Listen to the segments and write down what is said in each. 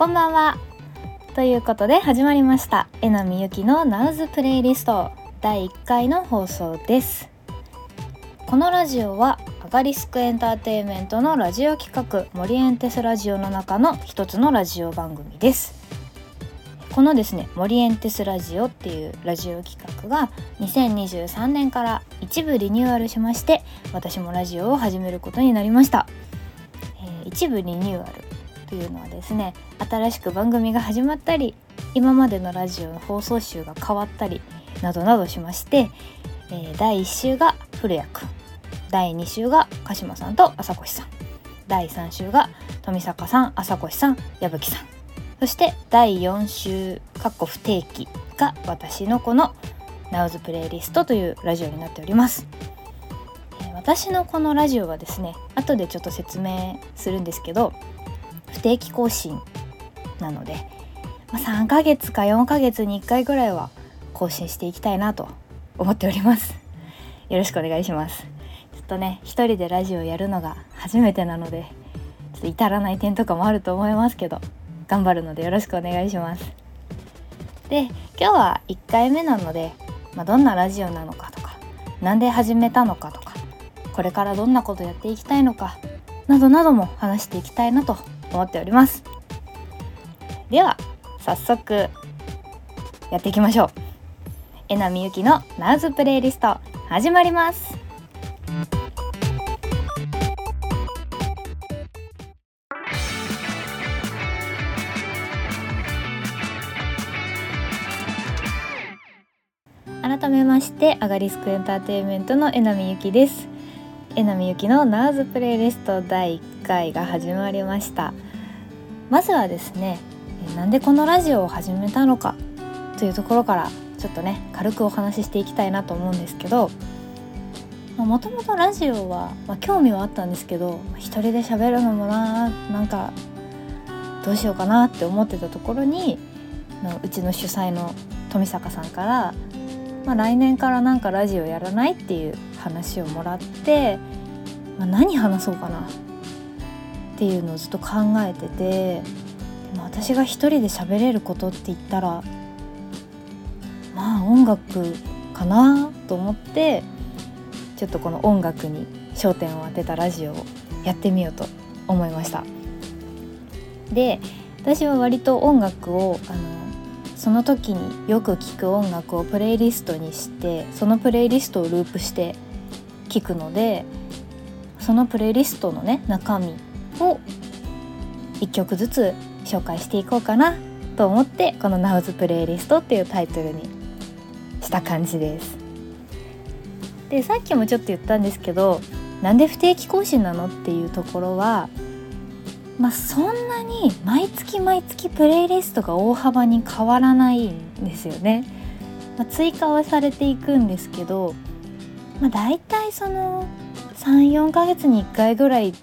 こんばんは。ということで始まりました。えなみゆきのナウズプレイリスト。第1回の放送です。このラジオはアガリスクエンターテインメントのラジオ企画モリエンテスラジオの中の一つのラジオ番組です。このですねモリエンテスラジオっていうラジオ企画が2023年から一部リニューアルしまして私もラジオを始めることになりました、えー、一部リニューアル。というのはですね新しく番組が始まったり今までのラジオの放送集が変わったりなどなどしまして、えー、第1週が古谷くん第2週が鹿島さんと朝越さん第3週が富坂さん朝越さん矢吹さんそして第4週かっこ不定期が私のこの Now's プレイリストというラジオになっております。私のこのラジオはですね後でちょっと説明するんですけど不定期更新なので、まあ、3ヶ月か4ヶ月に1回ぐらいは更新していきたいなと思っております。よろしくお願いします。ちょっとね一人でラジオやるのが初めてなのでちょっと至らない点とかもあると思いますけど頑張るのでよろしくお願いします。で今日は1回目なので、まあ、どんなラジオなのかとか何で始めたのかとかこれからどんなことやっていきたいのかなどなども話していきたいなと思っております。では早速やっていきましょう。えなみゆきのナウズプレイリスト始まります。改めましてアガリスクエンターテインメントのえなみゆきです。えなみゆきのナーズプレイリスト第回が始まりました。まずはですねなんでこのラジオを始めたのかというところからちょっとね軽くお話ししていきたいなと思うんですけどもともとラジオは、まあ、興味はあったんですけど一人で喋るのもななんかどうしようかなって思ってたところにのうちの主催の富坂さんからまあ、来年からなんかラジオやらないっていう話をもらって、まあ、何話そうかなっていうのをずっと考えててでも私が一人で喋れることって言ったらまあ音楽かなと思ってちょっとこの音楽に焦点を当てたラジオをやってみようと思いました。で私は割と音楽をあのその時によく聴く音楽をプレイリストにしてそのプレイリストをループして聴くのでそのプレイリストのね中身を1曲ずつ紹介していこうかなと思ってこの「Now's プレイリスト」っていうタイトルにした感じです。でさっきもちょっと言ったんですけどなんで不定期更新なのっていうところはまあ、そんなに毎月毎月プレイリストが大幅に変わらないんですよね。まあ、追加はされていくんですけど、まあ、大体その34ヶ月に1回ぐらい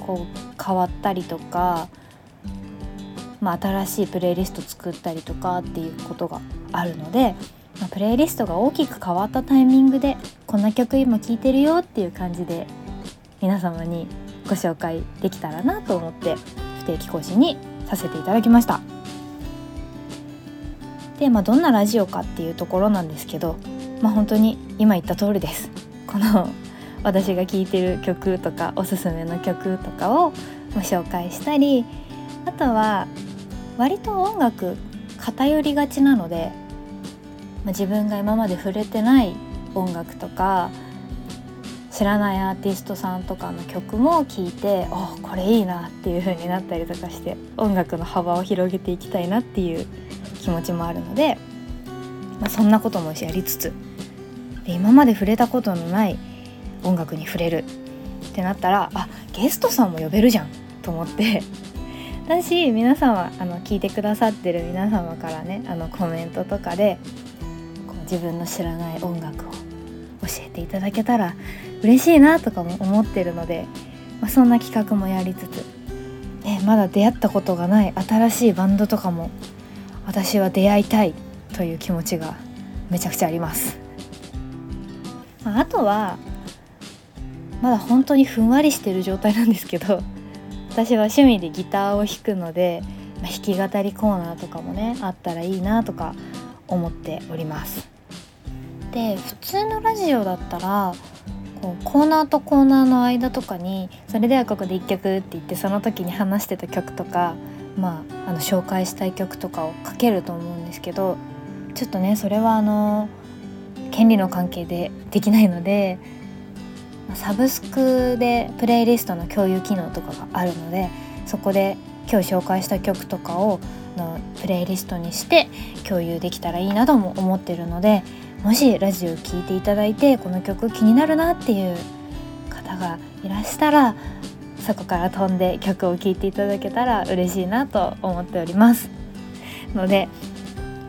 こう変わったりとか、まあ、新しいプレイリスト作ったりとかっていうことがあるので、まあ、プレイリストが大きく変わったタイミングでこんな曲今聴いてるよっていう感じで皆様にご紹介できたらなと思って不定期更新にさせていただきました。で、まあ、どんなラジオかっていうところなんですけどまあ本当に今言った通りです。この私が聴いてる曲とかおすすめの曲とかをご紹介したりあとは割と音楽偏りがちなので、まあ、自分が今まで触れてない音楽とか知らないアーティストさんとかの曲も聴いておこれいいなっていう風になったりとかして音楽の幅を広げていきたいなっていう気持ちもあるので、まあ、そんなこともやりつつで今まで触れたことのない音楽に触れる。ってなったらあゲストさんも呼べるじゃん。と思って。私皆様あの聞いてくださってる皆様からねあのコメントとかでこう自分の知らない音楽を教えていただけたら嬉しいなとかも思ってるので、まあ、そんな企画もやりつつ、ね、まだ出会ったことがない新しいバンドとかも私は出会いたいという気持ちがめちゃくちゃあります。まあ、あとはまだ本当にふんわりしてる状態なんですけど私は趣味でギターを弾くのでま弾き語りコーナーとかもねあったらいいなとか思っております。で普通のラジオだったらこうコーナーとコーナーの間とかに「それではここで1曲」って言ってその時に話してた曲とかまああの紹介したい曲とかをかけると思うんですけどちょっとねそれはあの権利の関係でできないのでサブスクでプレイリストの共有機能とかがあるのでそこで今日紹介した曲とかをのプレイリストにして共有できたらいいなとも思ってるのでもしラジオ聴いていただいてこの曲気になるなっていう方がいらしたらそこから飛んで曲を聴いていただけたら嬉しいなと思っております。ので、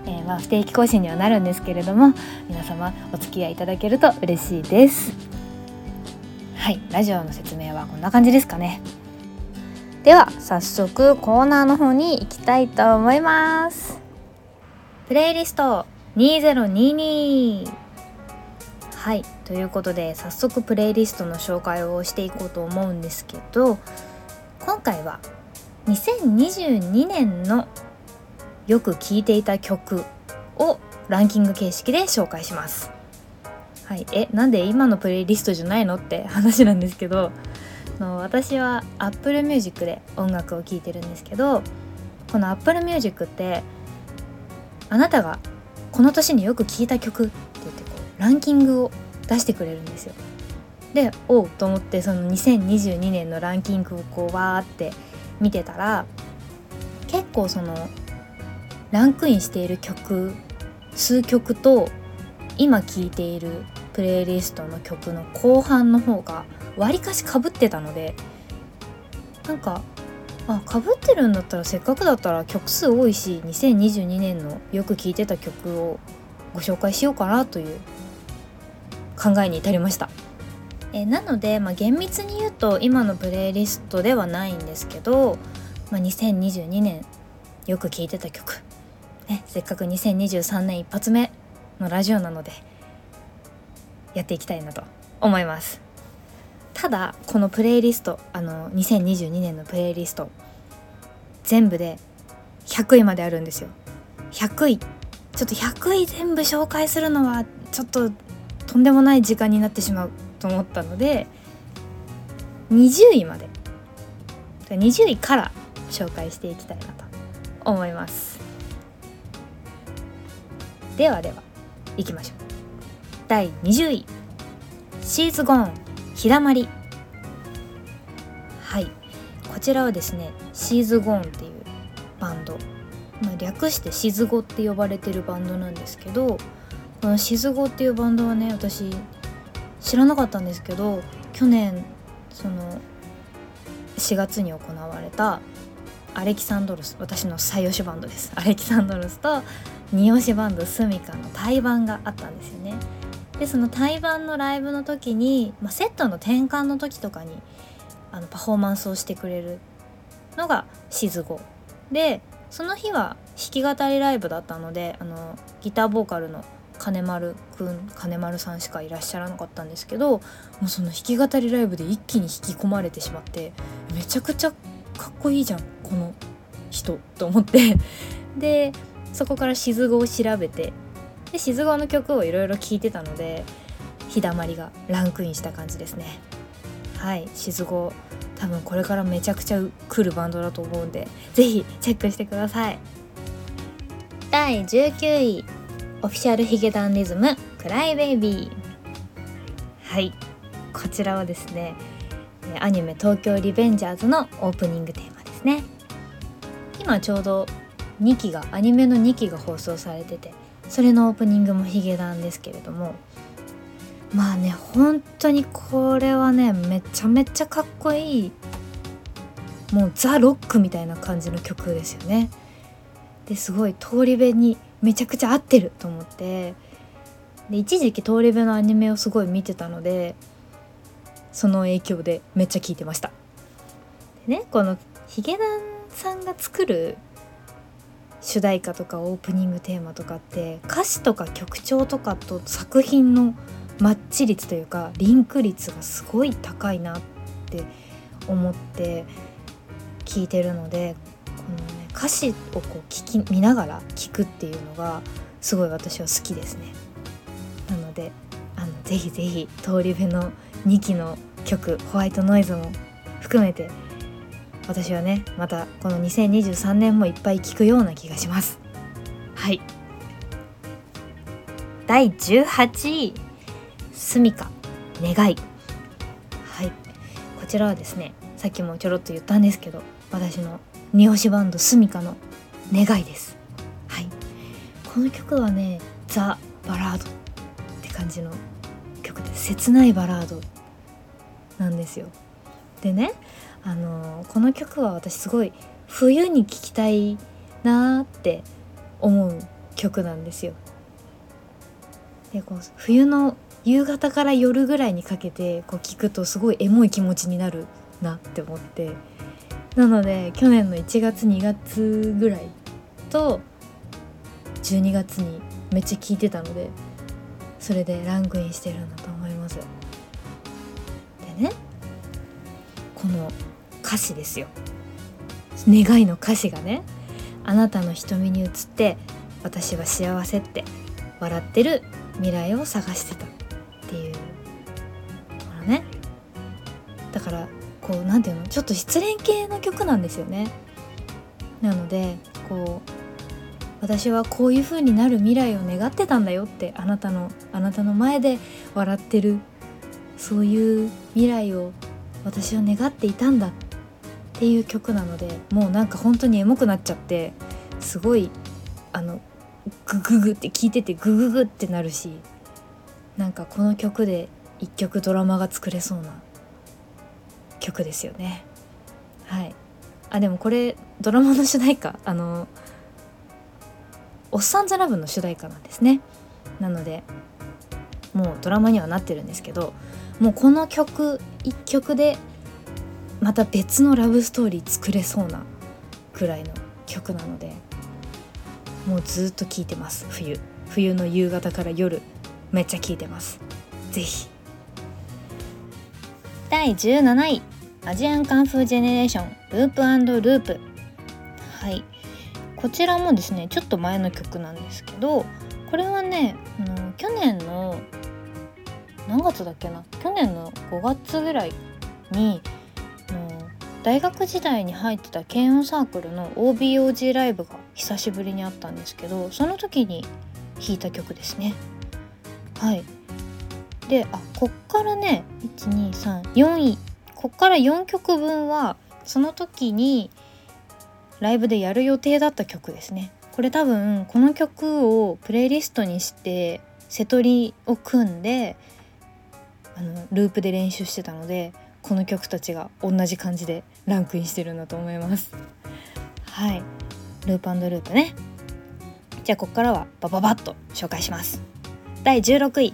えー、まあ不定期更新にはなるんですけれども皆様お付き合いいただけると嬉しいです。はいラジオの説明はこんな感じですかね。では早速コーナーの方に行きたいと思います。プレイリスト2022はいということで早速プレイリストの紹介をしていこうと思うんですけど今回は2022年のよく聴いていた曲をランキング形式で紹介します。はい、えなんで今のプレイリストじゃないのって話なんですけどの私は Apple Music で音楽を聴いてるんですけどこの Apple Music ってあなたがこの年によく聴いた曲って言ってこうランキングを出してくれるんですよ。でおうと思ってその2022年のランキングをこうわーって見てたら結構そのランクインしている曲数曲と今聴いているプレイリストの曲の後半の方がわりかしかぶってたのでなんかあかぶってるんだったらせっかくだったら曲数多いし2022年のよく聴いてた曲をご紹介しようかなという考えに至りました。えなので、まあ、厳密に言うと今のプレイリストではないんですけど、まあ、2022年よく聴いてた曲、ね、せっかく2023年一発目のラジオなのでやっていきたいなと思います。ただこのプレイリストあの2022年のプレイリスト全部で100位まであるんですよ。100位ちょっと100位全部紹介するのはちょっととんでもない時間になってしまうと思ったので20位まで。20位から紹介していきたいなと思います。ではではいきましょう。第20位。シーズゴーン日だまりはい。こちらはですねシーズゴーンっていうバンド、まあ、略してシズゴって呼ばれてるバンドなんですけどこのシズゴっていうバンドはね私知らなかったんですけど去年その4月に行われたアレキサンドロス私の最推しバンドです。アレキサンドロスと二推しバンドスミカの対バンがあったんですよね。でその対バンのライブの時に、まあ、セットの転換の時とかにあのパフォーマンスをしてくれるのがシズゴ。でその日は弾き語りライブだったのであのギターボーカルの金丸くん金丸さんしかいらっしゃらなかったんですけどもうその弾き語りライブで一気に引き込まれてしまってめちゃくちゃかっこいいじゃんこの人と思って。でそこから静語を調べてで静語の曲をいろいろ聴いてたので日だまりがランクインした感じですね。はい静語多分これからめちゃくちゃ来るバンドだと思うんで是非チェックしてください。第19位オフィシャルヒゲダンリズムクライベイビー。はいこちらはですねアニメ東京リベンジャーズのオープニングテーマですね。今ちょうど2期がアニメの2期が放送されててそれのオープニングもヒゲダンですけれどもまあね本当にこれはねめちゃめちゃかっこいいもうザ・ロックみたいな感じの曲ですよね。ですごい通り部にめちゃくちゃ合ってると思ってで一時期通り部のアニメをすごい見てたのでその影響でめっちゃ聴いてました。でねこのヒゲダンさんが作る主題歌とかオープニングテーマとかって歌詞とか曲調とかと作品のマッチ率というかリンク率がすごい高いなって思って聞いてるのでこのね歌詞をこう聞き見ながら聞くっていうのがすごい私は好きですね。なのであのぜひぜひ通り部の2期の曲「ホワイトノイズ」も含めて私はねまたこの2023年もいっぱい聴くような気がします。はい。第18位「すみか願い」はい。こちらはですねさっきもちょろっと言ったんですけど私の二押しバンドスミカの願いです。はい。この曲はねザ・バラードって感じの曲で切ないバラードなんですよ。でねあのこの曲は私すごい冬に聴きたいなーって思う曲なんですよ。でこう冬の夕方から夜ぐらいにかけてこう聞くとすごいエモい気持ちになるなって思って。なので去年の1月2月ぐらいと12月にめっちゃ聴いてたのでそれでランクインしてるんだと思います。でねこの歌詞ですよ。願いの歌詞がねあなたの瞳に映って私は幸せって笑ってる未来を探してたっていうこのね。だからこう何て言うの？ちょっと失恋系の曲なんですよね。なのでこう私はこういう風になる未来を願ってたんだよってあなたのあなたの前で笑ってるそういう未来を私は願っていたんだってっていう曲なのでもうなんか本当にエモくなっちゃってすごいあのグググって聴いててグググってなるしなんかこの曲で一曲ドラマが作れそうな曲ですよね。はい。あでもこれドラマの主題歌あの「おっさんずラブ」の主題歌なんですね。なのでもうドラマにはなってるんですけどもうこの曲一曲でまた別のラブストーリー作れそうなくらいの曲なのでもうずっと聴いてます。冬。冬の夕方から夜。めっちゃ聴いてます。ぜひ。第17位。アジアンカンフージェネレーション。ループループ。はい。こちらもですねちょっと前の曲なんですけどこれはねあの去年の何月だっけな？去年の5月ぐらいに大学時代に入ってた軽音サークルの OBOG ライブが久しぶりにあったんですけどその時に弾いた曲ですね。はい。であこっからね1234位。こっから4曲分はその時にライブでやる予定だった曲ですね。これ多分この曲をプレイリストにして瀬戸りを組んであのループで練習してたのでこの曲たちが同じ感じでランクインしてるんだと思います。はい。ループループね。じゃあここからはバババッと紹介します。第16位。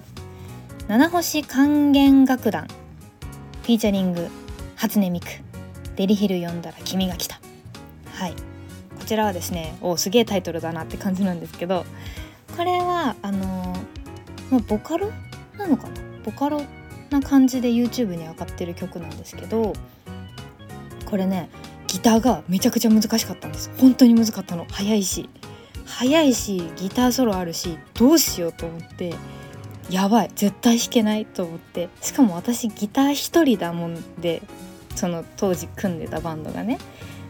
七星管弦楽団。フィーチャリング初音ミク。デリヒル読んだら君が来た。はい。こちらはですねおすげえタイトルだなって感じなんですけどこれはあのー、ボカロなのかな？ボカロな感じで YouTube に上がってる曲なんですけどこれねギターがめちゃくちゃ難しかったんです。本当に難かったの。早いし。早いしギターソロあるしどうしようと思ってやばい。絶対弾けないと思って。しかも私ギター1人だもんでその当時組んでたバンドがね。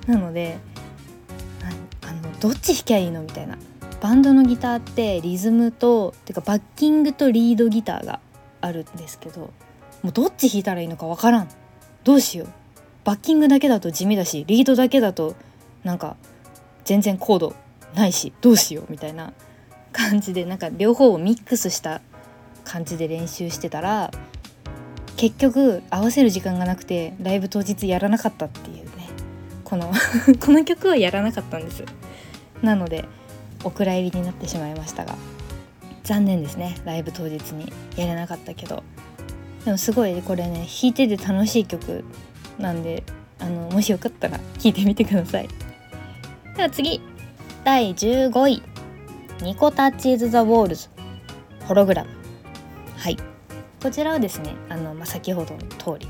なのであのどっち弾きゃいいのみたいな。バンドのギターってリズムとてかバッキングとリードギターがあるんですけどもうどっち弾いたらいいのかわからん。どうしよう。バッキングだけだと地味だしリードだけだとなんか全然コードないしどうしようみたいな感じでなんか両方をミックスした感じで練習してたら結局合わせる時間がなくてライブ当日やらなかったっていうね。この この曲はやらなかったんです。なのでお蔵入りになってしまいましたが残念ですね。ライブ当日にやれなかったけど。でもすごいこれね弾いてて楽しい曲なんであのもしよかったら聴いてみてください。では次。第15位。ニコタッチーズ・ザ・ウォールズ。ホログラム。はい。こちらはですねあの、まあ、先ほどの通り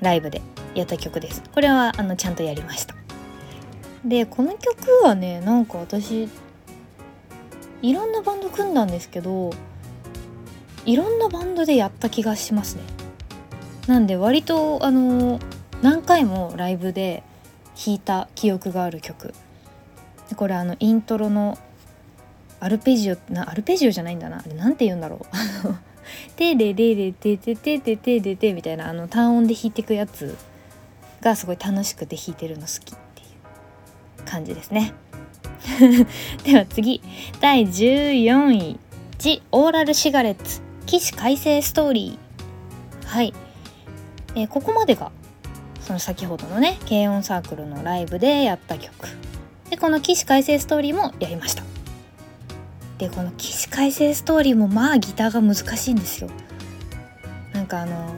ライブでやった曲です。これはあのちゃんとやりました。でこの曲はねなんか私いろんなバンド組んだんですけどいろんなバンドでやった気がしますね。なんで割とあの何回もライブで弾いた記憶がある曲。これあのイントロのアルペジオなアルペジオじゃないんだな。あれなんて言うんだろう「テレレレテテテテテテテ」みたいなあの単音で弾いていくやつがすごい楽しくて弾いてるの好きっていう感じですね。では次。第14位「ジ・オーラル・シガレッツ。起死回生ストーリー」はい、えー、ここまでがその先ほどのね軽音サークルのライブでやった曲。でこの起死回生ストーリーもやりました。でこの起死回生ストーリーもまあギターが難しいんですよ。なんかあの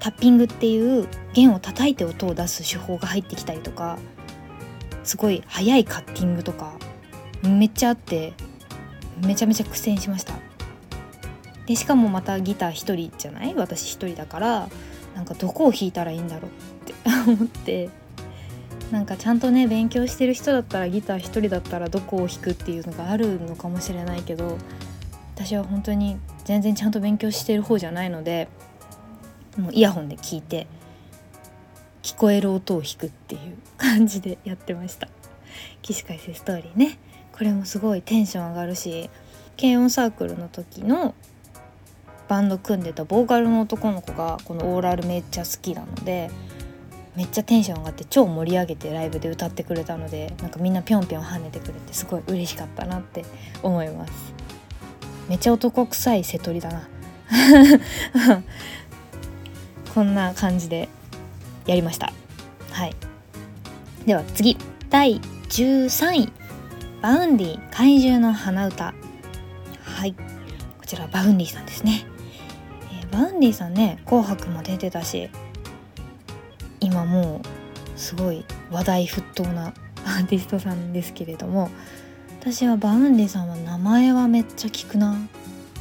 タッピングっていう弦を叩いて音を出す手法が入ってきたりとかすごい速いカッティングとかめっちゃあってめちゃめちゃ苦戦しました。でしかもまたギター1人じゃない？私1人だからなんかどこを弾いたらいいんだろうって 思って。なんかちゃんとね勉強してる人だったらギター1人だったらどこを弾くっていうのがあるのかもしれないけど私は本当に全然ちゃんと勉強してる方じゃないのでもうイヤホンで聞いて聞こえる音を弾くっていう感じでやってました。起死回生ストーリーね。これもすごいテンション上がるし軽音サークルの時のバンド組んでたボーカルの男の子がこのオーラルめっちゃ好きなのでめっちゃテンション上がって超盛り上げてライブで歌ってくれたのでなんかみんなぴょんぴょん跳ねてくれてすごい嬉しかったなって思います。めっちゃ男臭い瀬戸りだな。こんな感じでやりました。はい。では次。第13位。 Vaundy 怪獣の花唄。はい。こちら Vaundy さんですね、 Vaundy さんね紅白も出てたし今もうすごい話題沸騰な アーティストさんですけれども私は Vaundy さんは名前はめっちゃ聞くなっ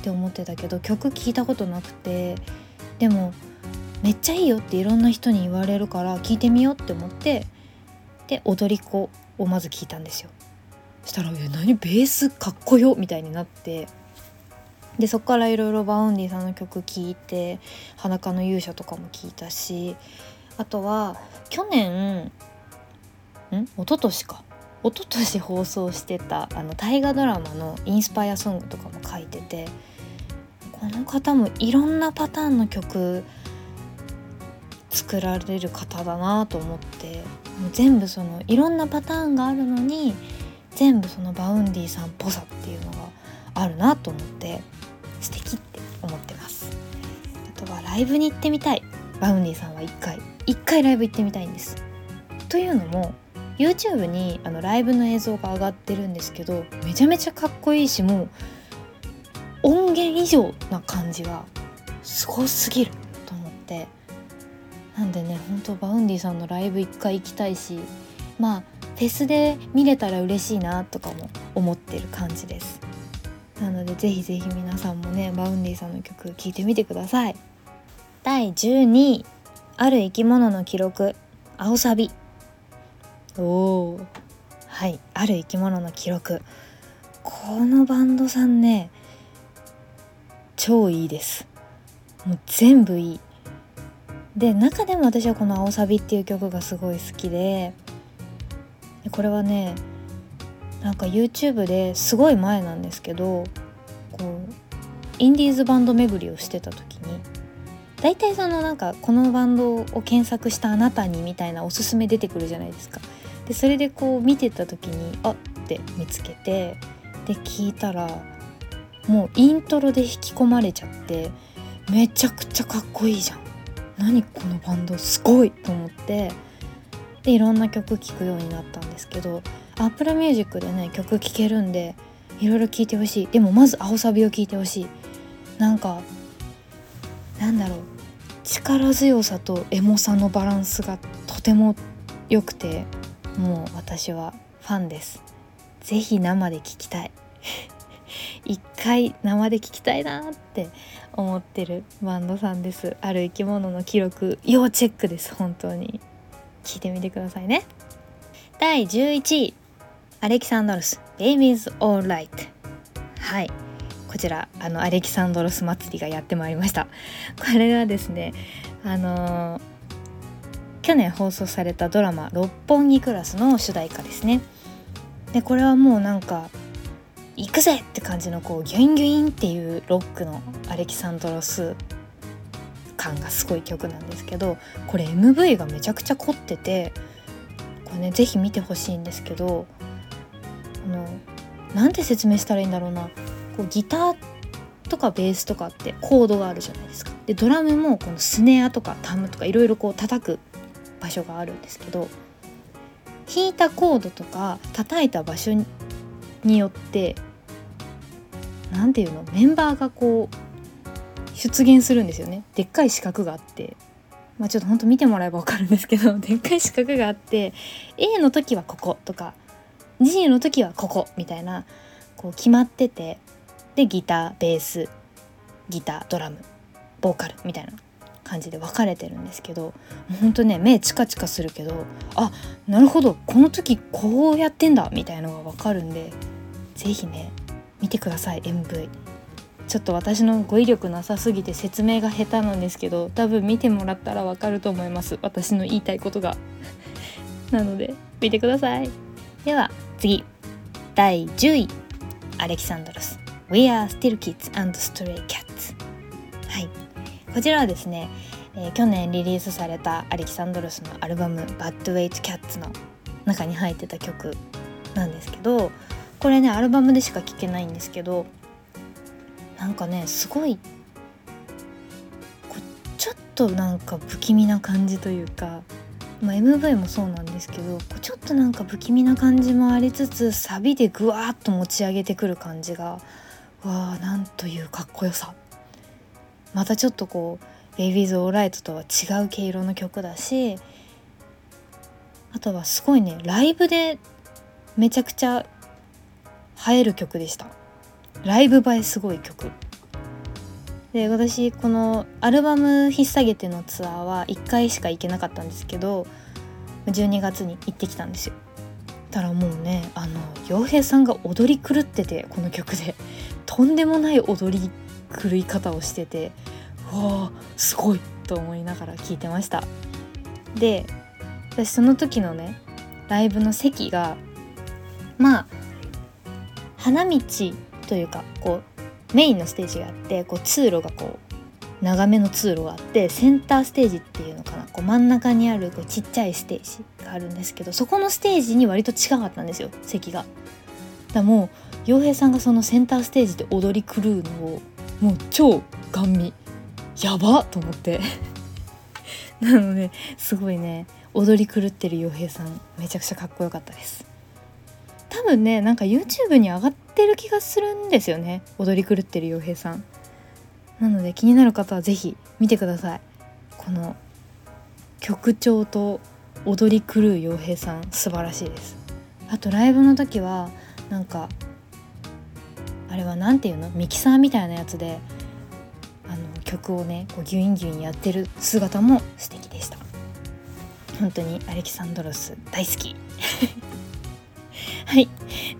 て思ってたけど曲聞いたことなくてでもめっちゃいいよっていろんな人に言われるから聞いてみようって思ってで踊り子をまず聞いたんですよ。したら「え何？ベースかっこよ」みたいになってでそっからいろいろ Vaundy さんの曲聴いて「裸の勇者」とかも聴いたしあとは去年ん？一昨年か。一昨年放送してたあの大河ドラマのインスパイアソングとかも書いててこの方もいろんなパターンの曲作られる方だなと思ってもう全部そのいろんなパターンがあるのに全部その Vaundy さんっぽさっていうのがあるなと思って。素敵って思ってます。あとはライブに行ってみたい。 Vaundy さんは1回。1回ライブ行ってみたいんです。というのも YouTube にあのライブの映像が上がってるんですけどめちゃめちゃかっこいいしもう音源以上な感じがすごすぎる。と思って。なんでねほんと Vaundy さんのライブ一回行きたいしまあフェスで見れたら嬉しいなとかも思ってる感じです。なのでぜひぜひ皆さんもね Vaundy さんの曲聴いてみてください。第12位ある生き物の記録青サビ。おおはいある生き物の記録。このバンドさんね超いいです。もう全部いい。で中でも私はこの「青サビ」っていう曲がすごい好きでこれはねなんか YouTube ですごい前なんですけどこうインディーズバンド巡りをしてた時に大体そのなんかこのバンドを検索したあなたにみたいなおすすめ出てくるじゃないですか。でそれでこう見てた時にあって見つけてで聞いたらもうイントロで引き込まれちゃってめちゃくちゃかっこいいじゃん何このバンドすごいと思ってでいろんな曲聴くようになったんですけど Apple Music でね曲聴けるんでいろいろ聴いてほしい。でもまず青サビを聴いてほしい。なんかなんだろう。力強さとエモさのバランスがとても良くてもう私はファンです。是非生で聴きたい。一回生で聴きたいなって思ってるバンドさんです。ある生き物の記録要チェックです。本当に。聞いてみてくださいね。第11位。アレキサンドロス「Baby's Alright」はい。こちらあのアレキサンドロス祭りがやってまいりました。これがですねあのー、去年放送されたドラマ「六本木クラス」の主題歌ですね。でこれはもうなんか行くぜって感じのこうギュインギュインっていうロックのアレキサンドロス感がすごい曲なんですけどこれ MV がめちゃくちゃ凝っててこれね是非見てほしいんですけどあのなんて説明したらいいんだろうな。こうギターとかベースとかってコードがあるじゃないですか。でドラムもこのスネアとかタムとかいろいろこう叩く場所があるんですけど弾いたコードとか叩いた場所によって何ていうのメンバーがこう出現するんですよね。でっかい四角があって。まあちょっとほんと見てもらえば分かるんですけど でっかい四角があって A の時はこことか G の時はここみたいなこう決まっててでギターベースギタードラムボーカルみたいな感じで分かれてるんですけどほんとね目チカチカするけどあなるほどこの時こうやってんだみたいのが分かるんで是非ね見てください MV ちょっと私の語彙力なさすぎて説明が下手なんですけど多分見てもらったらわかると思います。私の言いたいことが。なので見てください。では次第10位アレキサンドロス。We are still kids and stray cats はい。こちらはですね、えー、去年リリースされたアレキサンドロスのアルバム Bad Weight Cats の中に入ってた曲なんですけどこれねアルバムでしか聴けないんですけどなんかねすごいちょっとなんか不気味な感じというか、まあ、MV もそうなんですけどちょっとなんか不気味な感じもありつつサビでぐわっと持ち上げてくる感じがわあなんというかっこよさ。またちょっとこう「Baby's Alright」とは違う毛色の曲だしあとはすごいねライブでめちゃくちゃ映える曲でした。ライブ映えすごい曲。で私このアルバム引っ提げてのツアーは1回しか行けなかったんですけど12月に行ってきたんですよ。たらもうねあの洋平さんが踊り狂っててこの曲で。とんでもない踊り狂い方をしててわあすごいと思いながら聴いてました。で私その時のねライブの席がまあ花道というかこうメインのステージがあってこう通路がこう長めの通路があってセンターステージっていうのかな。こう真ん中にあるこうちっちゃいステージがあるんですけどそこのステージに割と近かったんですよ。席が。だもう洋平さんがそのセンターステージで踊り狂うのをもう超ガン見。やばと思って。なのですごいね。踊り狂ってる洋平さんめちゃくちゃかっこよかったです。多分ねなんか YouTube に上がってる気がするんですよね。踊り狂ってる洋平さん。なので気になる方は是非見てください。この曲調と踊り狂う洋平さん。素晴らしいです。あとライブの時はなんかあれは何て言うの？ミキサーみたいなやつであの曲をねこうギュインギュインやってる姿も素敵でした。本当にアレキサンドロス大好き。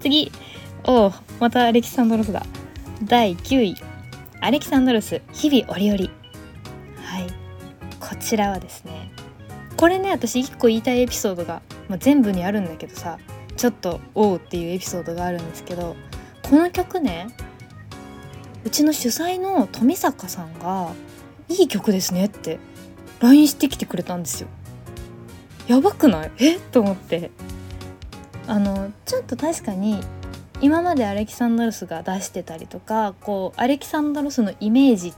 次。おまたアレキサンドロスだ。第9位。アレキサンドロス日々折々。はい。こちらはですね。これね私1個言いたいエピソードが、まあ、全部にあるんだけどさちょっとおうっていうエピソードがあるんですけどこの曲ねうちの主催の富坂さんが「いい曲ですね」って LINE してきてくれたんですよ。やばくない？え？と思って。あのちょっと確かに今までアレキサンドロスが出してたりとかこうアレキサンドロスのイメージ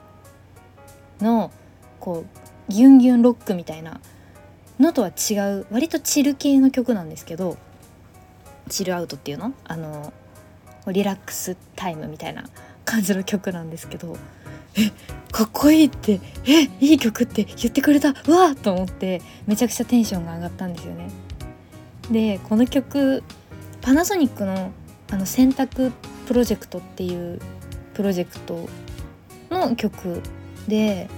のこうギュンギュンロックみたいなのとは違う割とチル系の曲なんですけどチルアウトっていうの？あのリラックスタイムみたいな感じの曲なんですけどえかっこいいってえいい曲って言ってくれたわーと思ってめちゃくちゃテンションが上がったんですよね。でこの曲パナソニックのあの選択プロジェクトっていうプロジェクトの曲で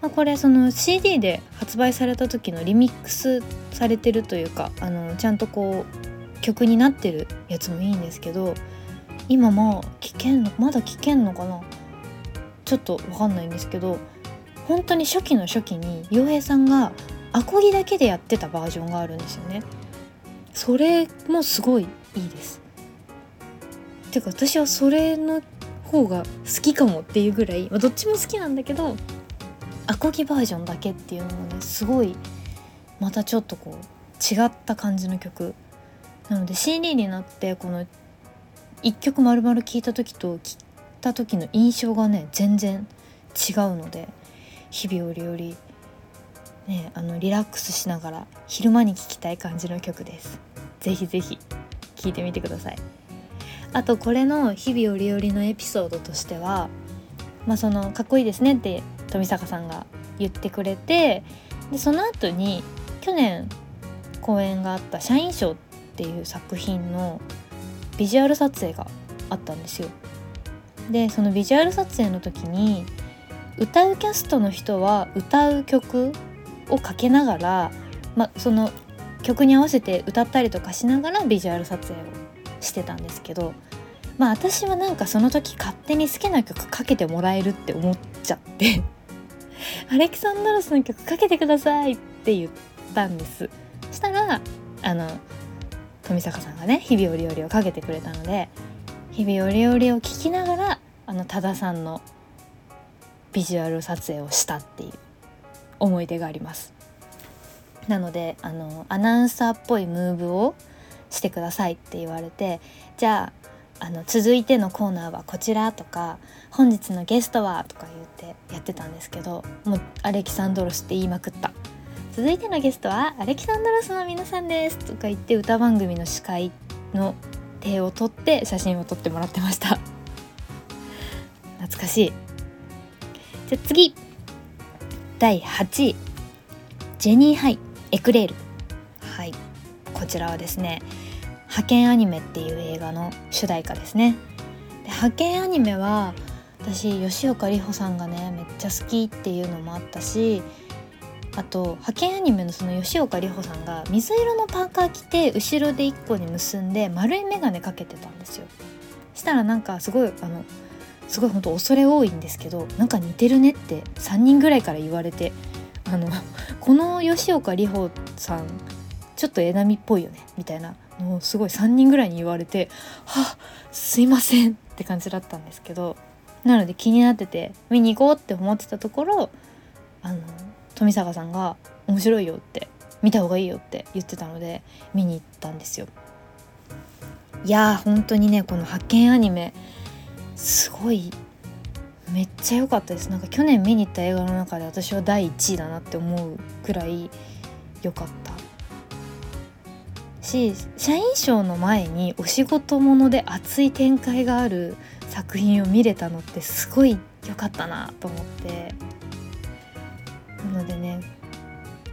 まあ、これその CD で発売された時のリミックスされてるというかあのちゃんとこう曲になってるやつもいいんですけど今も聞けんのまだ聞けんのかな？ちょっと分かんないんですけど本当に初期の初期に洋平さんがアコギだけでやってたバージョンがあるんですよね。それもすごいいいです。てか私はそれの方が好きかもっていうぐらい、まあ、どっちも好きなんだけどアコギバージョンだけっていうのもねすごいまたちょっとこう違った感じの曲。なので CD になってこの1曲丸々聴いた時と聴いた時の印象がね全然違うので日々折々ねあのリラックスしながら昼間に聴きたい感じの曲です。ぜひぜひ聴いてみてください。あとこれの日々折々のエピソードとしてはまあそのかっこいいですねって富坂さんが言ってくれてでその後に去年公演があった「社員賞」っていう作品のビジュアル撮影があったんですよ。でそのビジュアル撮影の時に歌うキャストの人は歌う曲をかけながら、まその曲に合わせて歌ったりとかしながらビジュアル撮影をしてたんですけどまあ私はなんかその時勝手に好きな曲かけてもらえるって思っちゃって アレキサンドロスの曲かけてくださいって言ったんです。したらあの富坂さんがね「日々折々」をかけてくれたので「日々折々」を聴きながらあの多田さんのビジュアル撮影をしたっていう。思い出があります。なのであのアナウンサーっぽいムーブをしてくださいって言われてじゃああの続いてのコーナーはこちらとか本日のゲストはとか言ってやってたんですけどもうアレキサンドロスって言いまくった。続いてのゲストはアレキサンドロスの皆さんですとか言って歌番組の司会の手を取って写真を撮ってもらってました。懐かしい。じゃ次。第8位。ジェニーハイエクレール。はい。こちらはですね派遣アニメっていう映画の主題歌ですね。で派遣アニメは私吉岡里帆さんがねめっちゃ好きっていうのもあったしあと派遣アニメのその吉岡里帆さんが水色のパーカー着て後ろで1個に結んで丸い眼鏡かけてたんですよ。したらなんかすごいあのすごい本当恐れ多いんですけどなんか似てるねって3人ぐらいから言われてあのこの吉岡里帆さんちょっと枝波っぽいよねみたいなのをすごい3人ぐらいに言われて「はすいません」って感じだったんですけどなので気になってて見に行こうって思ってたところあの富坂さんが「面白いよ」って「見た方がいいよ」って言ってたので見に行ったんですよ。いやー本当にねこの発見アニメすごいめっちゃ良かったです。なんか去年見に行った映画の中で私は第1位だなって思うくらい良かった。し社員賞の前にお仕事もので熱い展開がある作品を見れたのってすごい良かったなと思って。なのでね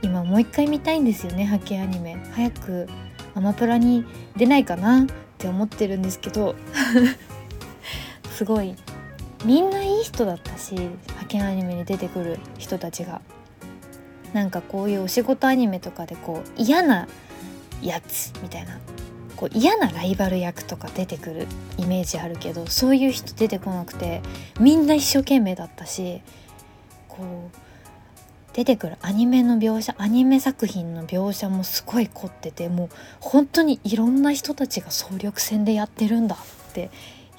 今もう一回見たいんですよねハッケアニメ。早くアマプラに出ないかなって思ってるんですけど。すごい。みんないい人だったし派遣アニメに出てくる人たちが。なんかこういうお仕事アニメとかでこう嫌なやつみたいな。こう嫌なライバル役とか出てくるイメージあるけどそういう人出てこなくてみんな一生懸命だったしこう出てくるアニメの描写アニメ作品の描写もすごい凝っててもう本当にいろんな人たちが総力戦でやってるんだって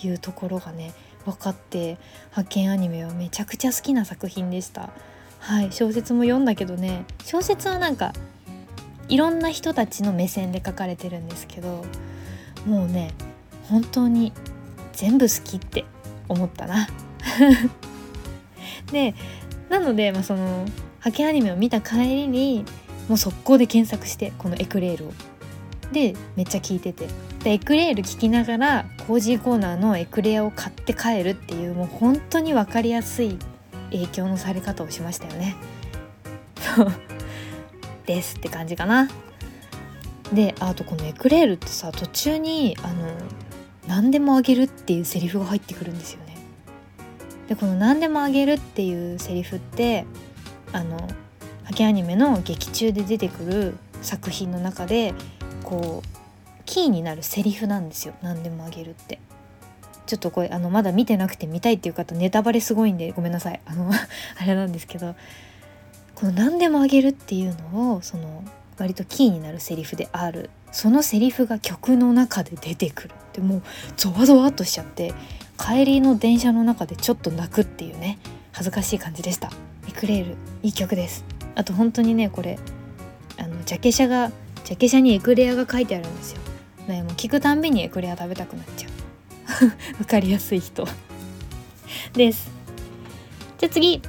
いうところがね分かって発見アニメはめちゃくちゃ好きな作品でした。はい小説も読んだけどね小説はなんかいろんな人たちの目線で書かれてるんですけどもうね本当に全部好きって思ったな。でなので、まあ、そのハケアニメを見た帰りにもう速攻で検索してこのエクレールをでめっちゃ聞いててでエクレール聞きながらコージーコーナーのエクレアを買って帰るっていうもう本当に分かりやすい影響のされ方をしましたよね。ですって感じかな。であとこのエクレールってさ途中にあの何でもあげるっていうセリフが入ってくるんですよね。でこの何でもあげるっていうセリフってあのハケアニメの劇中で出てくる作品の中でこうキーになるセリフなんですよ。何でもあげるって。ちょっとこれあのまだ見てなくて見たいっていう方ネタバレすごいんでごめんなさい。あの あれなんですけどこの何でもあげるっていうのをその割とキーになるセリフである。そのセリフが曲の中で出てくるってもうゾワゾワっとしちゃって帰りの電車の中でちょっと泣くっていうね恥ずかしい感じでした。エクレールいい曲です。あと本当にねこれあのジャケ写がジャケ写にエクレアが書いてあるんですよ。ねもう聞くたんびにエクレア食べたくなっちゃう。わかりやすい人。です。じゃあ次。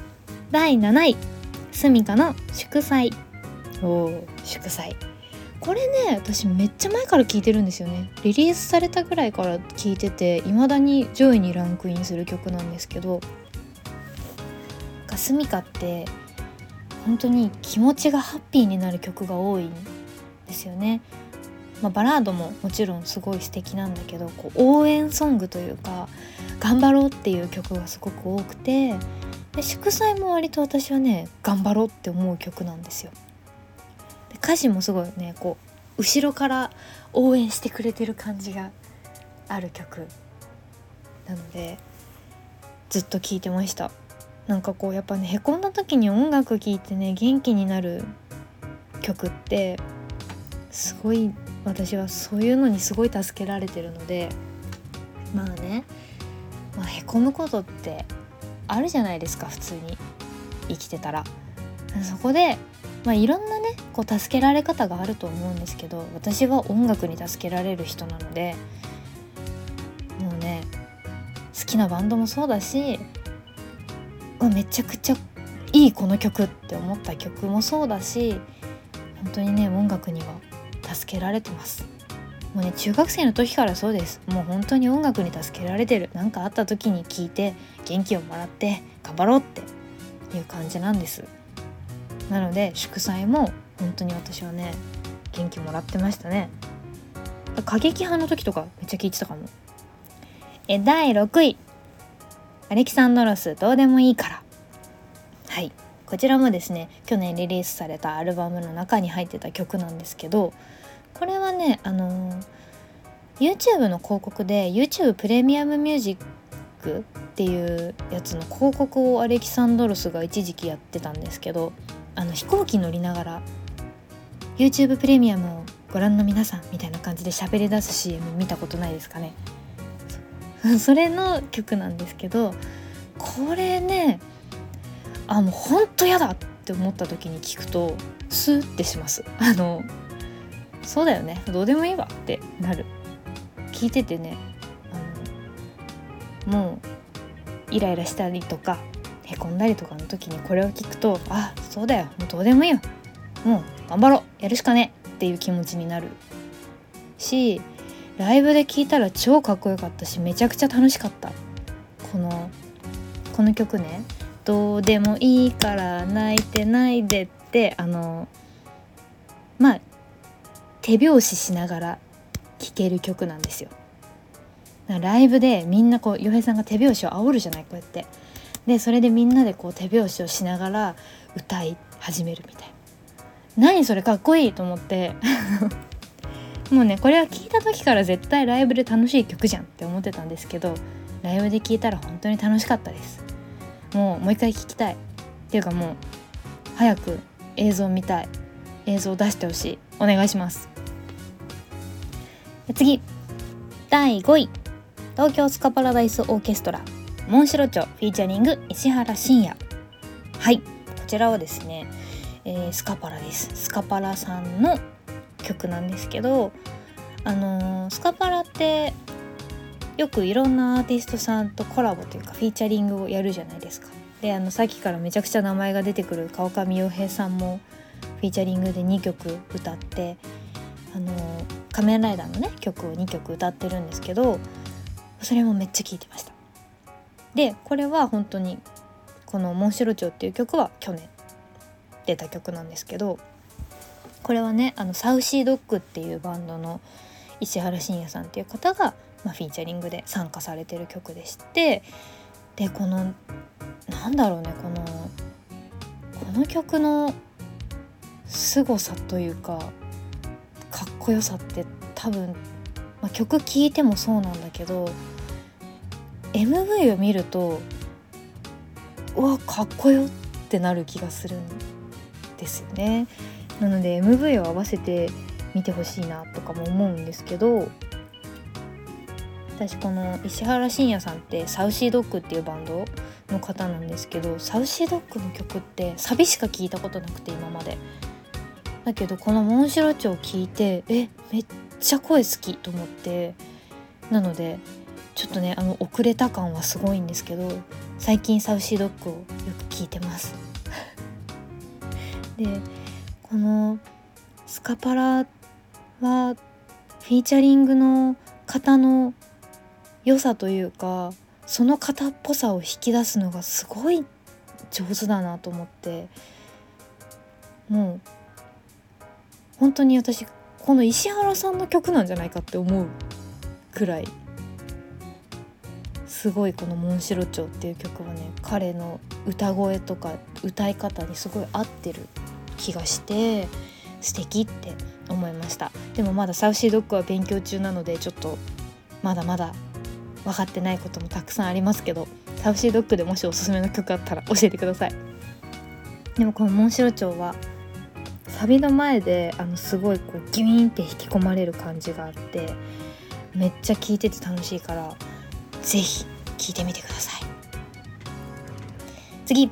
第7位。スミカの祝祭。おお祝祭。これね私めっちゃ前から聞いてるんですよね。リリースされたぐらいから聞いてて未だに上位にランクインする曲なんですけど。ガスミカって本当に気持ちがハッピーになる曲が多いんですよね。まあ、バラードももちろんすごい素敵なんだけどこう応援ソングというか頑張ろうっていう曲がすごく多くてで祝祭も割と私はね頑張ろうって思う曲なんですよ。で歌詞もすごいねこう後ろから応援してくれてる感じがある曲。なのでずっと聴いてました。なんかこうやっぱねへこんだ時に音楽聴いてね元気になる曲ってすごい私はそういうのにすごい助けられてるのでまあね、まあ、へこむことってあるじゃないですか普通に生きてたら。そこで、まあ、いろんなねこう助けられ方があると思うんですけど私は音楽に助けられる人なのでもうね好きなバンドもそうだしめちゃくちゃいいこの曲って思った曲もそうだし本当にね音楽には助けられてます。もうね中学生の時からそうです。もう本当に音楽に助けられてる。何かあった時に聞いて元気をもらって頑張ろうっていう感じなんです。なので祝祭も本当に私はね元気もらってましたね。過激派の時とかめっちゃ聞いてたかも。え第6位。アレキサンドロスどうでもいいから。はい。こちらもですね去年リリースされたアルバムの中に入ってた曲なんですけどこれはねあのー、YouTube の広告で YouTube プレミアムミュージックっていうやつの広告をアレキサンドロスが一時期やってたんですけどあの飛行機乗りながら YouTube プレミアムをご覧の皆さんみたいな感じで喋り出す CM 見たことないですかね。そ れの曲なんですけどこれねあもうほんと嫌だって思った時に聞くとスーってします。あのそうだよね。どうでもいいわってなる。聞いててねあのもうイライラしたりとかへこんだりとかの時にこれを聞くとあそうだよ。もうどうでもいいよもう頑張ろう。やるしかねっていう気持ちになるしライブで聴いたら超かっこよかったしめちゃくちゃ楽しかった。このこの曲ね「どうでもいいから泣いてないで」ってあのまあ手拍子しながら聴ける曲なんですよ。ライブでみんなこう洋平さんが手拍子を煽るじゃないこうやって。でそれでみんなでこう手拍子をしながら歌い始めるみたいな。何それかっこいいと思って もうねこれは聞いた時から絶対ライブで楽しい曲じゃんって思ってたんですけどライブで聞いたら本当に楽しかったですもうもう一回聞きたい。っていうかもう早く映像見たい。映像出してほしい。お願いします。次。第5位。東京スカパラダイスオーケストラ。モンシロチョ。フィーチャリング石原慎也。はい。こちらはですね、えー、スカパラです。スカパラさんの曲なんですけどあのー、スカパラってよくいろんなアーティストさんとコラボというかフィーチャリングをやるじゃないですか。であのさっきからめちゃくちゃ名前が出てくる川上洋平さんもフィーチャリングで2曲歌ってあの仮面ライダーのね曲を2曲歌ってるんですけどそれもめっちゃ聴いてましたでこれは本当にこの「モンシロチョウ」っていう曲は去年出た曲なんですけどこれはねあのサウシードッグっていうバンドの石原慎也さんっていう方が、まあ、フィーチャリングで参加されてる曲でしてでこのなんだろうねこのこの曲の凄さというかかっこよさって多分、まあ、曲聴いてもそうなんだけど MV を見るとうわかっこよってなる気がするんですよね。なので MV を合わせて見てほしいなとかも思うんですけど私この石原慎也さんってサウシードッグっていうバンドの方なんですけどサウシードッグの曲ってサビしか聞いたことなくて今まで。だけどこのモンシロチョウ聞いてえめっちゃ声好きと思って。なのでちょっとねあの遅れた感はすごいんですけど最近サウシードッグをよく聞いてます。でこのスカパラはフィーチャリングの方の良さというかその方っぽさを引き出すのがすごい上手だなと思ってもう本当に私この石原さんの曲なんじゃないかって思うくらいすごいこの「モンシロチョウ」っていう曲はね彼の歌声とか歌い方にすごい合ってる気がして素敵って思いました。でもまだサウシードッグは勉強中なのでちょっとまだまだ分かってないこともたくさんありますけどサウシードッグでもしおすすめの曲あったら教えてください。でもこのモンシロチョウはサビの前であのすごいこうギュイーンって引き込まれる感じがあってめっちゃ聴いてて楽しいから是非聴いてみてください。次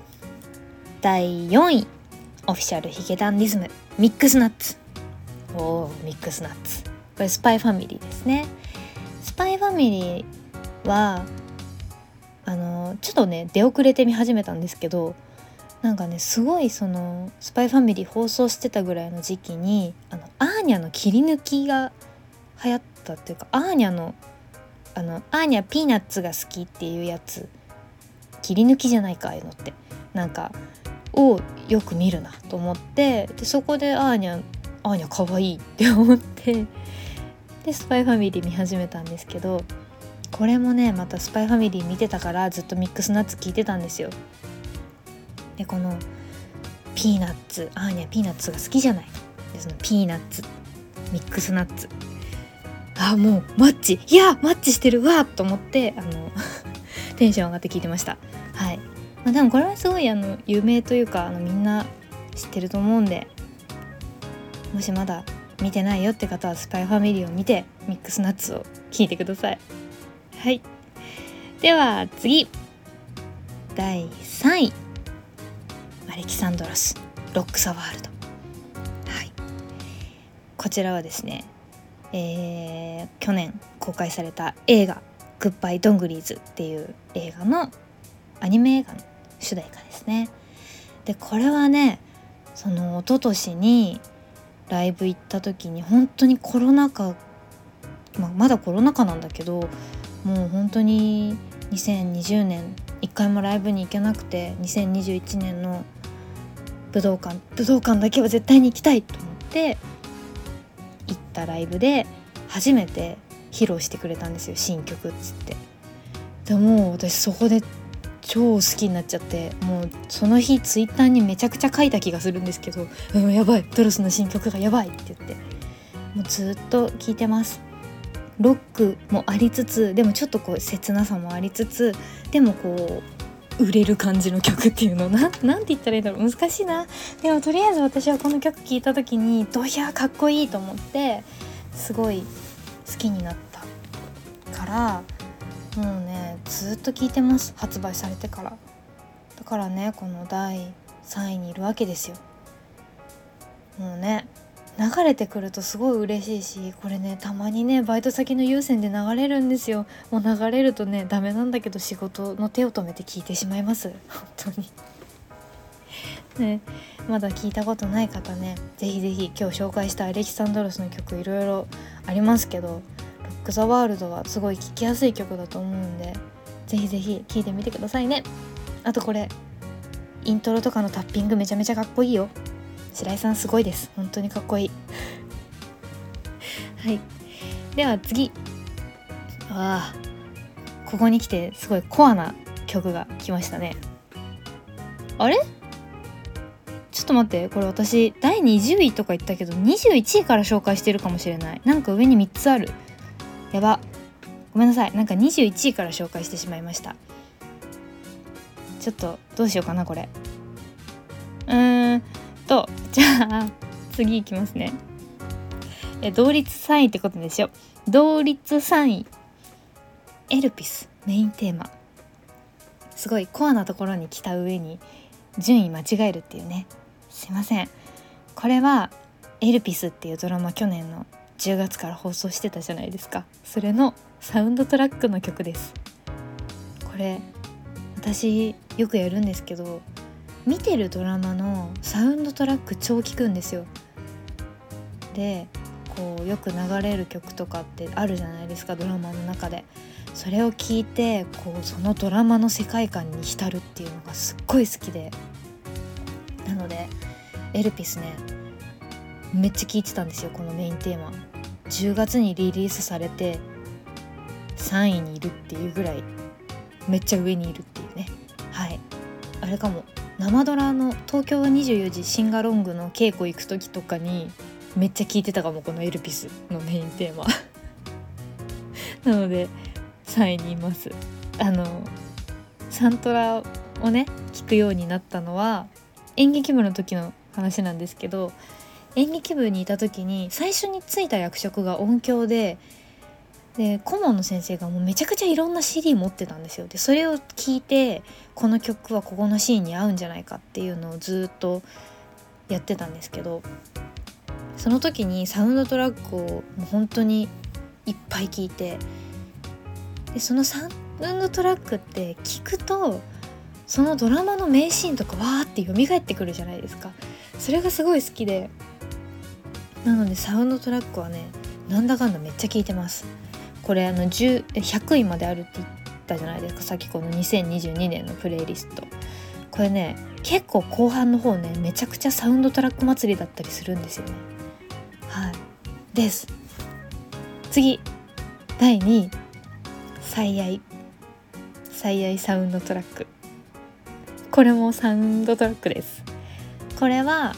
第4位。オフィシャルヒゲダンディズム。ミックスナッツ。おーミックスナッツ。これスパイファミリーですね。スパイファミリーはあのちょっとね出遅れて見始めたんですけどなんかねすごいその「スパイファミリー」放送してたぐらいの時期にあのアーニャの切り抜きが流行ったっていうかアーニャのあのアーニャピーナッツが好きっていうやつ切り抜きじゃないかああいうのって。なんかをよく見るなと思ってでそこでアーニャアーニャ可愛いって思ってで「スパイファミリー見始めたんですけどこれもねまた「スパイファミリー見てたからずっとミックスナッツ聞いてたんですよ。でこのピーナッツアーニャピーナッツが好きじゃない。でそのピーナッツミックスナッツ。あもうマッチ。いやマッチしてるわと思ってあの テンション上がって聞いてました。はい、まあ、でもこれはすごいあの有名というかあのみんな知ってると思うんでもしまだ見てないよって方はスパイファミリーを見てミックスナッツを聞いてください。はい。では次。第3位。 Alexandros。 Rock The World。はい。こちらはですねえー、去年公開された映画「グッバイ・ドングリーズ」っていう映画のアニメ映画の主題歌ですね。でこれはねその一昨年にライブ行った時に本当にコロナ禍、まあ、まだコロナ禍なんだけどもう本当に2020年一回もライブに行けなくて2021年の武道館武道館だけは絶対に行きたいと思って行ったライブで初めて披露してくれたんですよ新曲っつって。でも私そこで超好きになっちゃってもうその日ツイッターにめちゃくちゃ書いた気がするんですけど「うんやばいドロスの新曲がやばい」って言ってもうずっと聴いてます。ロックもありつつでもちょっとこう切なさもありつつでもこう売れる感じの曲っていうのな なんて言ったらいいんだろう難しいな。でもとりあえず私はこの曲聴いた時にドヒャーかっこいいと思ってすごい好きになったからもうねずっと聴いてます発売されてから。だからねこの第3位にいるわけですよ。もうね流れてくるとすごい嬉しいしこれねたまにねバイト先の有線で流れるんですよ。もう流れるとねダメなんだけど仕事の手を止めて聞いてしまいます。本当に。ね。まだ聞いたことない方ね是非是非今日紹介したアレキサンドロスの曲いろいろありますけど「ロック・ザ・ワールド」はすごい聴きやすい曲だと思うんで是非是非聴いてみてくださいね。あとこれイントロとかのタッピングめちゃめちゃかっこいいよ。白井さんすごいです。本当にかっこいい。はい。では次。あ。ここに来てすごいコアな曲が来ましたね。あれ？ちょっと待って。これ私第20位とか言ったけど21位から紹介してるかもしれない。なんか上に3つある。やば。ごめんなさい。なんか21位から紹介してしまいました。ちょっとどうしようかなこれ。うーん。とじゃあ次いきますね。え同率3位ってことでしょ。同率3位エルピスメインテーマ。すごいコアなところに来た上に順位間違えるっていうね。すいません。これはエルピスっていうドラマ去年の10月から放送してたじゃないですか。それのサウンドトラックの曲です。これ私よくやるんですけど見てるドラマのサウンドトラック超聞くんですよ。でこうよく流れる曲とかってあるじゃないですかドラマの中で。それを聞いてこうそのドラマの世界観に浸るっていうのがすっごい好きで。なのでエルピスねめっちゃ聴いてたんですよこのメインテーマ。10月にリリースされて3位にいるっていうぐらいめっちゃ上にいるっていうね。はい。あれかも。生ドラの東京24時シンガロングの稽古行く時とかにめっちゃ聴いてたかもこのエルピスのメインテーマ。なので3位にいますあのサントラをね聞くようになったのは演劇部の時の話なんですけど演劇部にいた時に最初に就いた役職が音響でで顧問の先生がもうめちゃくちゃいろんな CD 持ってたんですよ。でそれを聞いてこの曲はここのシーンに合うんじゃないかっていうのをずっとやってたんですけどその時にサウンドトラックをもう本当にいっぱい聞いてでそのサウンドトラックって聞くとそのドラマの名シーンとかわーって蘇ってくるじゃないですか。それがすごい好きでなのでサウンドトラックはねなんだかんだめっちゃ聞いてます。これあの100位まであるって言ったじゃないですか。さっきこの2022年のプレイリスト。これね結構後半の方ねめちゃくちゃサウンドトラック祭りだったりするんですよね。はい。です。次。第2位最愛。最愛サウンドトラック。これもサウンドトラックです。これは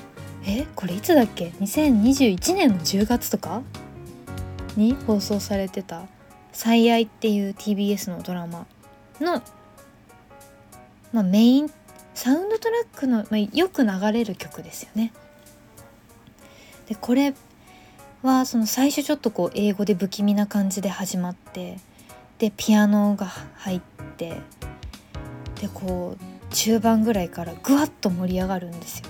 えこれいつだっけ？2021年の10月とか？に放送されてた「最愛」っていう TBS のドラマの、まあ、メインサウンドトラックの、まあ、よく流れる曲ですよね。でこれはその最初ちょっとこう英語で不気味な感じで始まってでピアノが入ってでこう中盤ぐらいからぐわっと盛り上がるんですよ。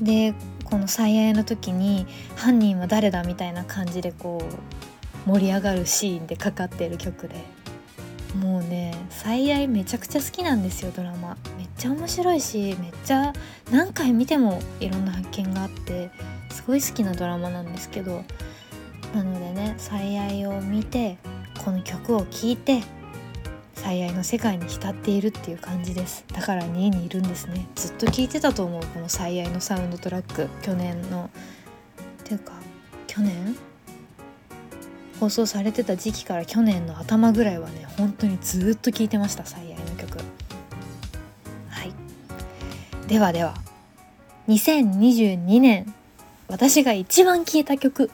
でこの最愛の時に犯人は誰だみたいな感じでこう盛り上がるシーンでかかってる曲で。もうね最愛めちゃくちゃ好きなんですよドラマ。めっちゃ面白いしめっちゃ何回見てもいろんな発見があってすごい好きなドラマなんですけど。なのでね最愛を見てこの曲を聴いて最愛の世界に浸っているっていう感じです。だから2位にいるんですね。ずっと聴いてたと思うこの最愛のサウンドトラック。去年の。っていうか去年？放送されてた時期から去年の頭ぐらいはね本当にずっと聴いてました最愛の曲。はい。ではでは2022年私が一番聴いた曲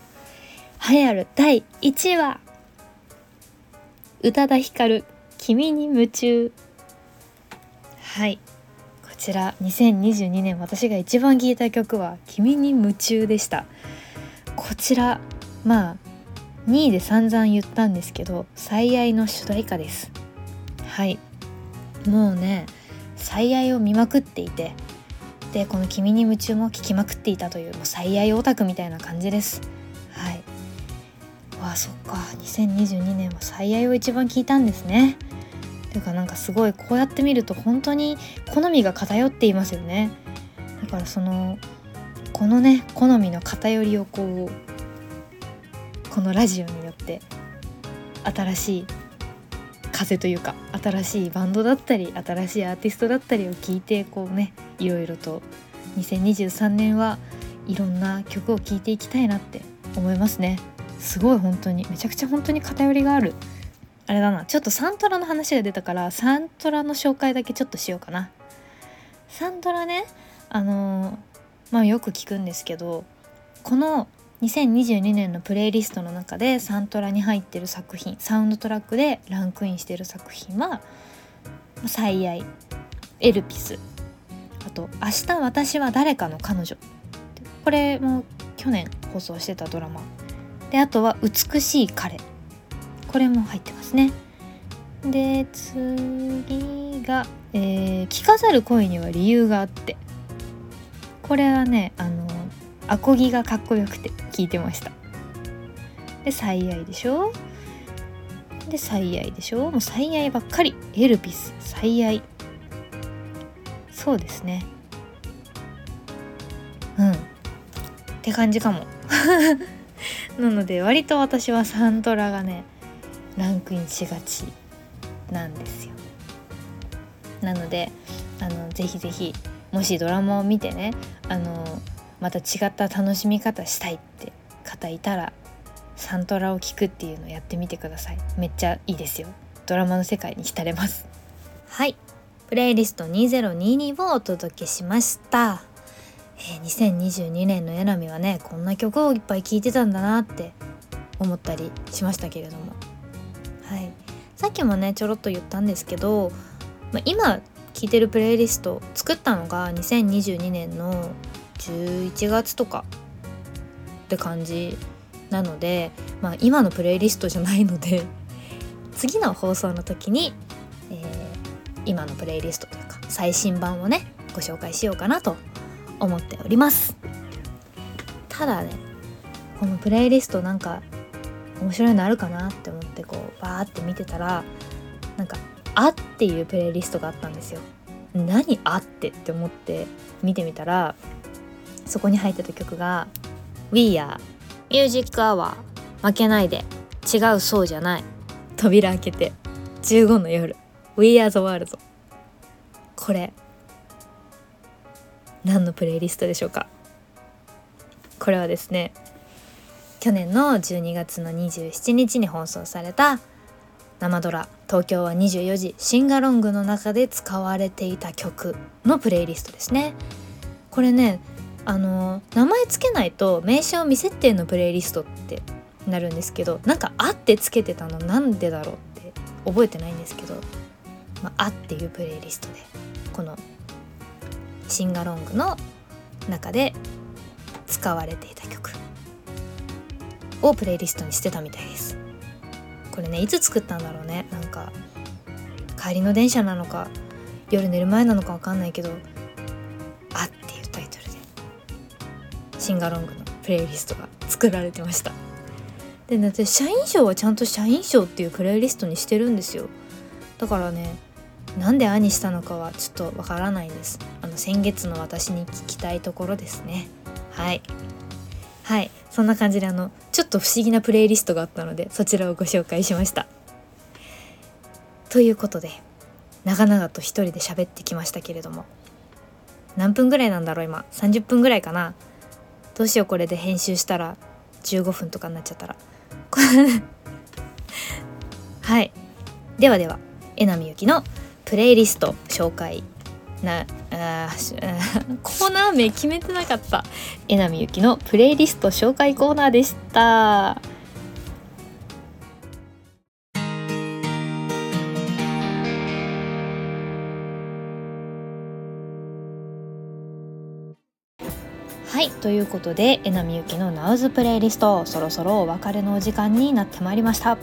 栄えある第1位は宇多田ヒカル君に夢中。はい。こちら2022年私が一番聴いた曲は君に夢中でした。こちらまあ2位で散々言ったんですけど最愛の主題歌です。はい。もうね最愛を見まくっていてでこの「君に夢中」も聴きまくっていたというもう最愛オタクみたいな感じです。はい。わあそっか。2022年は最愛を一番聴いたんですね。ていうかなんかすごいこうやって見ると本当に好みが偏っていますよね。だからそのこのね好みの偏りをこうこのラジオによって新しい風というか新しいバンドだったり新しいアーティストだったりを聞いてこうねいろいろと2023年はいろんな曲を聴いていきたいなって思いますね。すごい本当にめちゃくちゃ本当に偏りがある。あれだなちょっとサントラの話が出たからサントラの紹介だけちょっとしようかな。サントラねあのまあよく聞くんですけどこの2022年のプレイリストの中でサントラに入ってる作品サウンドトラックでランクインしてる作品は「最愛」「エルピス」あと「明日私は誰かの彼女」これも去年放送してたドラマ。であとは「美しい彼」これも入ってますね。で次が、えー「着飾る恋には理由があって」これはねあのアコギがかっこよくて聞いてました。で最愛でしょ？で最愛でしょ？もう最愛ばっかり。エルピス。最愛。そうですね。うん。って感じかも。なので割と私はサントラがねランクインしがちなんですよ。なのであのぜひぜひもしドラマを見てねあのまた違った楽しみ方したいって方いたらサントラを聴くっていうのをやってみてください。めっちゃいいですよ。ドラマの世界に浸れます。はい。プレイリスト2022をお届けしました。えー、2022年のエナミはねこんな曲をいっぱい聴いてたんだなって思ったりしましたけれども。はい。さっきもねちょろっと言ったんですけど、まあ、今聴いてるプレイリスト作ったのが2022年の11月とかって感じなので、まあ、今のプレイリストじゃないので 次の放送の時に、えー、今のプレイリストというか最新版をねご紹介しようかなと思っております。ただねこのプレイリストなんか面白いのあるかなって思ってこうバーって見てたらなんか「あ」っていうプレイリストがあったんですよ。何あってって思って見てみたらそこに入ってた曲が「We Are」「ミュージックアワー」「負けないで」「違うそうじゃない」「扉開けて」「15の夜」「We Are the World」これ何のプレイリストでしょうか？これはですね去年の12月の27日に放送された生ドラ「東京は24時」シンガロングの中で使われていた曲のプレイリストですね。これねあの名前つけないと名称未設定のプレイリストってなるんですけどなんか「あ」ってつけてたのなんでだろうって覚えてないんですけど「まあ、」っていうプレイリストでこのシンガロングの中で使われていた曲をプレイリストにしてたみたいです。これねいつ作ったんだろうね。なんか帰りの電車なのか夜寝る前なのか分かんないけど「あ」っていうタイトル。シンガロングのプレイリストが作られてました。でね私社員賞はちゃんと社員賞っていうプレイリストにしてるんですよ。だからねなんで「あ」にしたのかはちょっとわからないです。あの先月の私に聞きたいところですね。はい。はい。そんな感じであのちょっと不思議なプレイリストがあったのでそちらをご紹介しました。ということで長々と一人で喋ってきましたけれども。何分ぐらいなんだろう今？30分ぐらいかな？どうしようこれで編集したら15分とかになっちゃったら。はい。ではでは榎並ゆきのプレイリスト紹介なあ コーナー名決めてなかった。榎並ゆきのプレイリスト紹介コーナーでした。ということで榎並ゆきの Now's プレイリストそろそろお別れのお時間になってまいりました。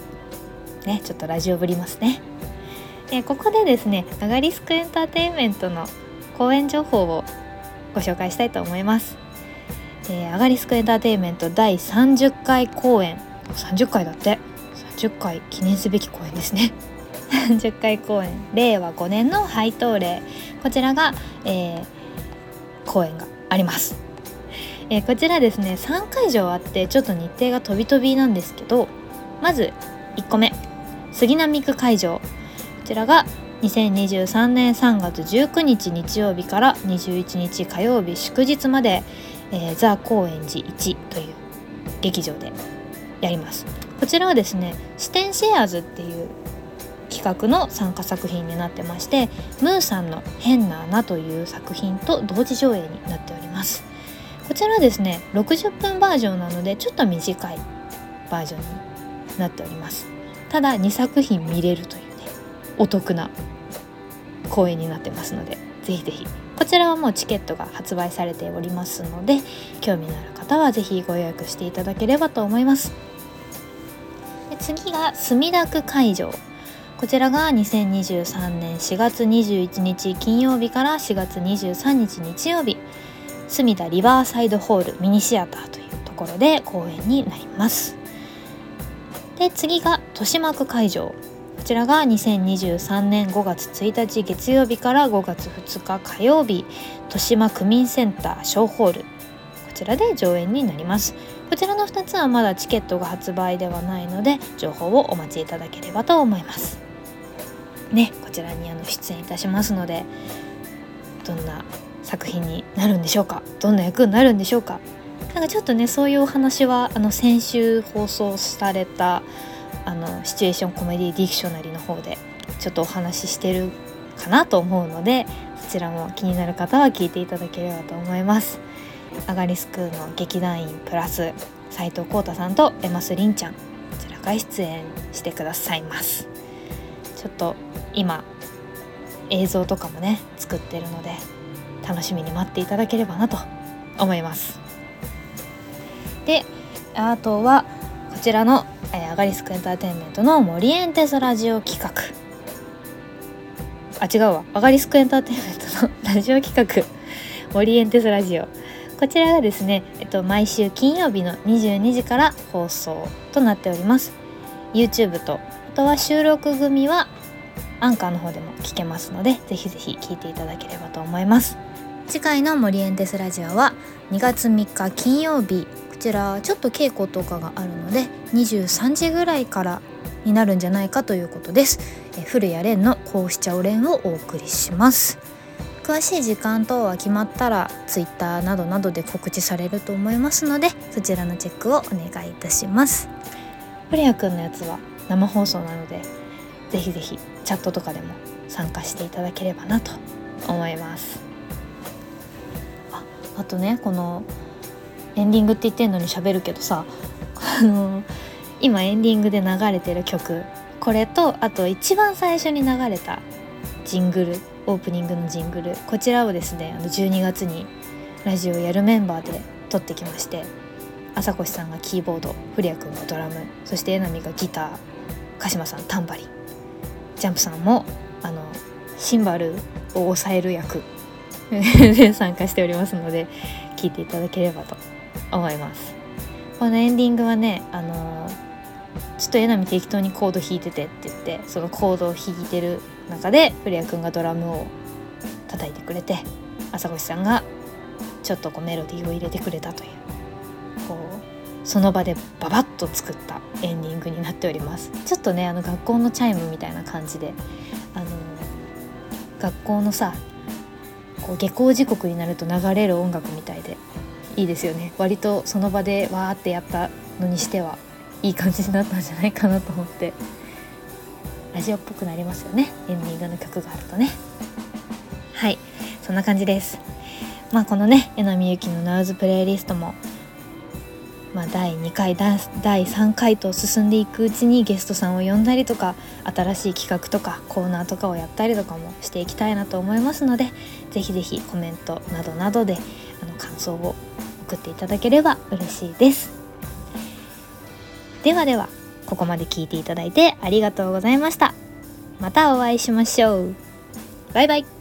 ねちょっとラジオぶりますね。えここでですねアガリスクエンターテインメントの公演情報をご紹介したいと思います、えー、アガリスクエンターテインメント第30回公演。30回だって。30回記念すべき公演ですね。30回公演。令和5年の配当例。こちらが、えー、公演があります。えー、こちらですね3会場あってちょっと日程が飛び飛びなんですけどまず1個目杉並区会場。こちらが2023年3月19日日曜日から21日火曜日祝日まで、えー、ザ・高円寺1という劇場でやります。こちらはですね視点シェアーズっていう企画の参加作品になってましてムーさんの「変な穴」という作品と同時上映になっております。こちらですね60分バージョンなのでちょっと短いバージョンになっております。ただ2作品見れるというねお得な公演になってますのでぜひぜひ。こちらはもうチケットが発売されておりますので興味のある方はぜひご予約していただければと思います。で次が墨田区会場。こちらが2023年4月21日金曜日から4月23日日曜日。墨田リバーサイドホールミニシアターというところで公演になります。で次が豊島区会場。こちらが2023年5月1日月曜日から5月2日火曜日豊島区民センター小ホール。こちらで上演になります。こちらの2つはまだチケットが発売ではないので情報をお待ちいただければと思います。ねこちらにあの出演いたしますのでどんな作品になるんでしょうか？どんな役になるんでしょうか？なんかちょっとねそういうお話はあの先週放送されたあのシチュエーションコメディディクショナリーの方でちょっとお話ししてるかなと思うのでそちらも気になる方は聞いていただければと思います。アガリスクの劇団員プラス斉藤浩太さんとエマスリンちゃんこちらが出演してくださいます。ちょっと今映像とかもね作ってるので楽しみに待っていただければなと思います。であとはこちらの、えー、アガリスクエンターテインメントのモリエンテスラジオ企画。あ違うわ。アガリスクエンターテインメントのラジオ企画。モリエンテスラジオ。こちらがですね、えっと、毎週金曜日の22時から放送となっております。YouTube とあとは収録組はアンカーの方でも聞けますのでぜひぜひ聞いていただければと思います。次回のモリエンテスラジオは2月3日金曜日こちらちょっと稽古とかがあるので23時ぐらいからになるんじゃないかということです。え古谷蓮のこうしちゃおれんをお送りします。詳しい時間等は決まったら Twitter などなどで告知されると思いますのでそちらのチェックをお願いいたします。古谷くんのやつは生放送なのでぜひぜひチャットとかでも参加していただければなと思います。あとねこのエンディングって言ってんのに喋るけどさあの今エンディングで流れてる曲。これとあと一番最初に流れたジングルオープニングのジングル。こちらをですねあの12月にラジオやるメンバーで撮ってきまして朝越さんがキーボード古谷君がドラムそして榎並がギター鹿島さんタンバリンジャンプさんもあのシンバルを押さえる役。で参加しておりますので聞いていただければと思います。このエンディングはねあのちょっと榎並適当にコード弾いててって言ってそのコードを弾いてる中で古谷君がドラムを叩いてくれて朝越さんがちょっとこうメロディーを入れてくれたというこうその場でババッと作ったエンディングになっております。ちょっとねあの学校のチャイムみたいな感じであの学校のさこう下校時刻になると流れる音楽みたいでいいですよね。割とその場でわーってやったのにしてはいい感じになったんじゃないかなと思って。ラジオっぽくなりますよね。エンディングの曲があるとね。はい。そんな感じです。まあこのね榎並ゆきのナウズプレイリストもまあ、第2回第3回と進んでいくうちにゲストさんを呼んだりとか新しい企画とかコーナーとかをやったりとかもしていきたいなと思いますのでぜひぜひコメントなどなどであの感想を送っていただければ嬉しいです。ではではここまで聞いていただいてありがとうございました。またお会いしましょう。バイバイ。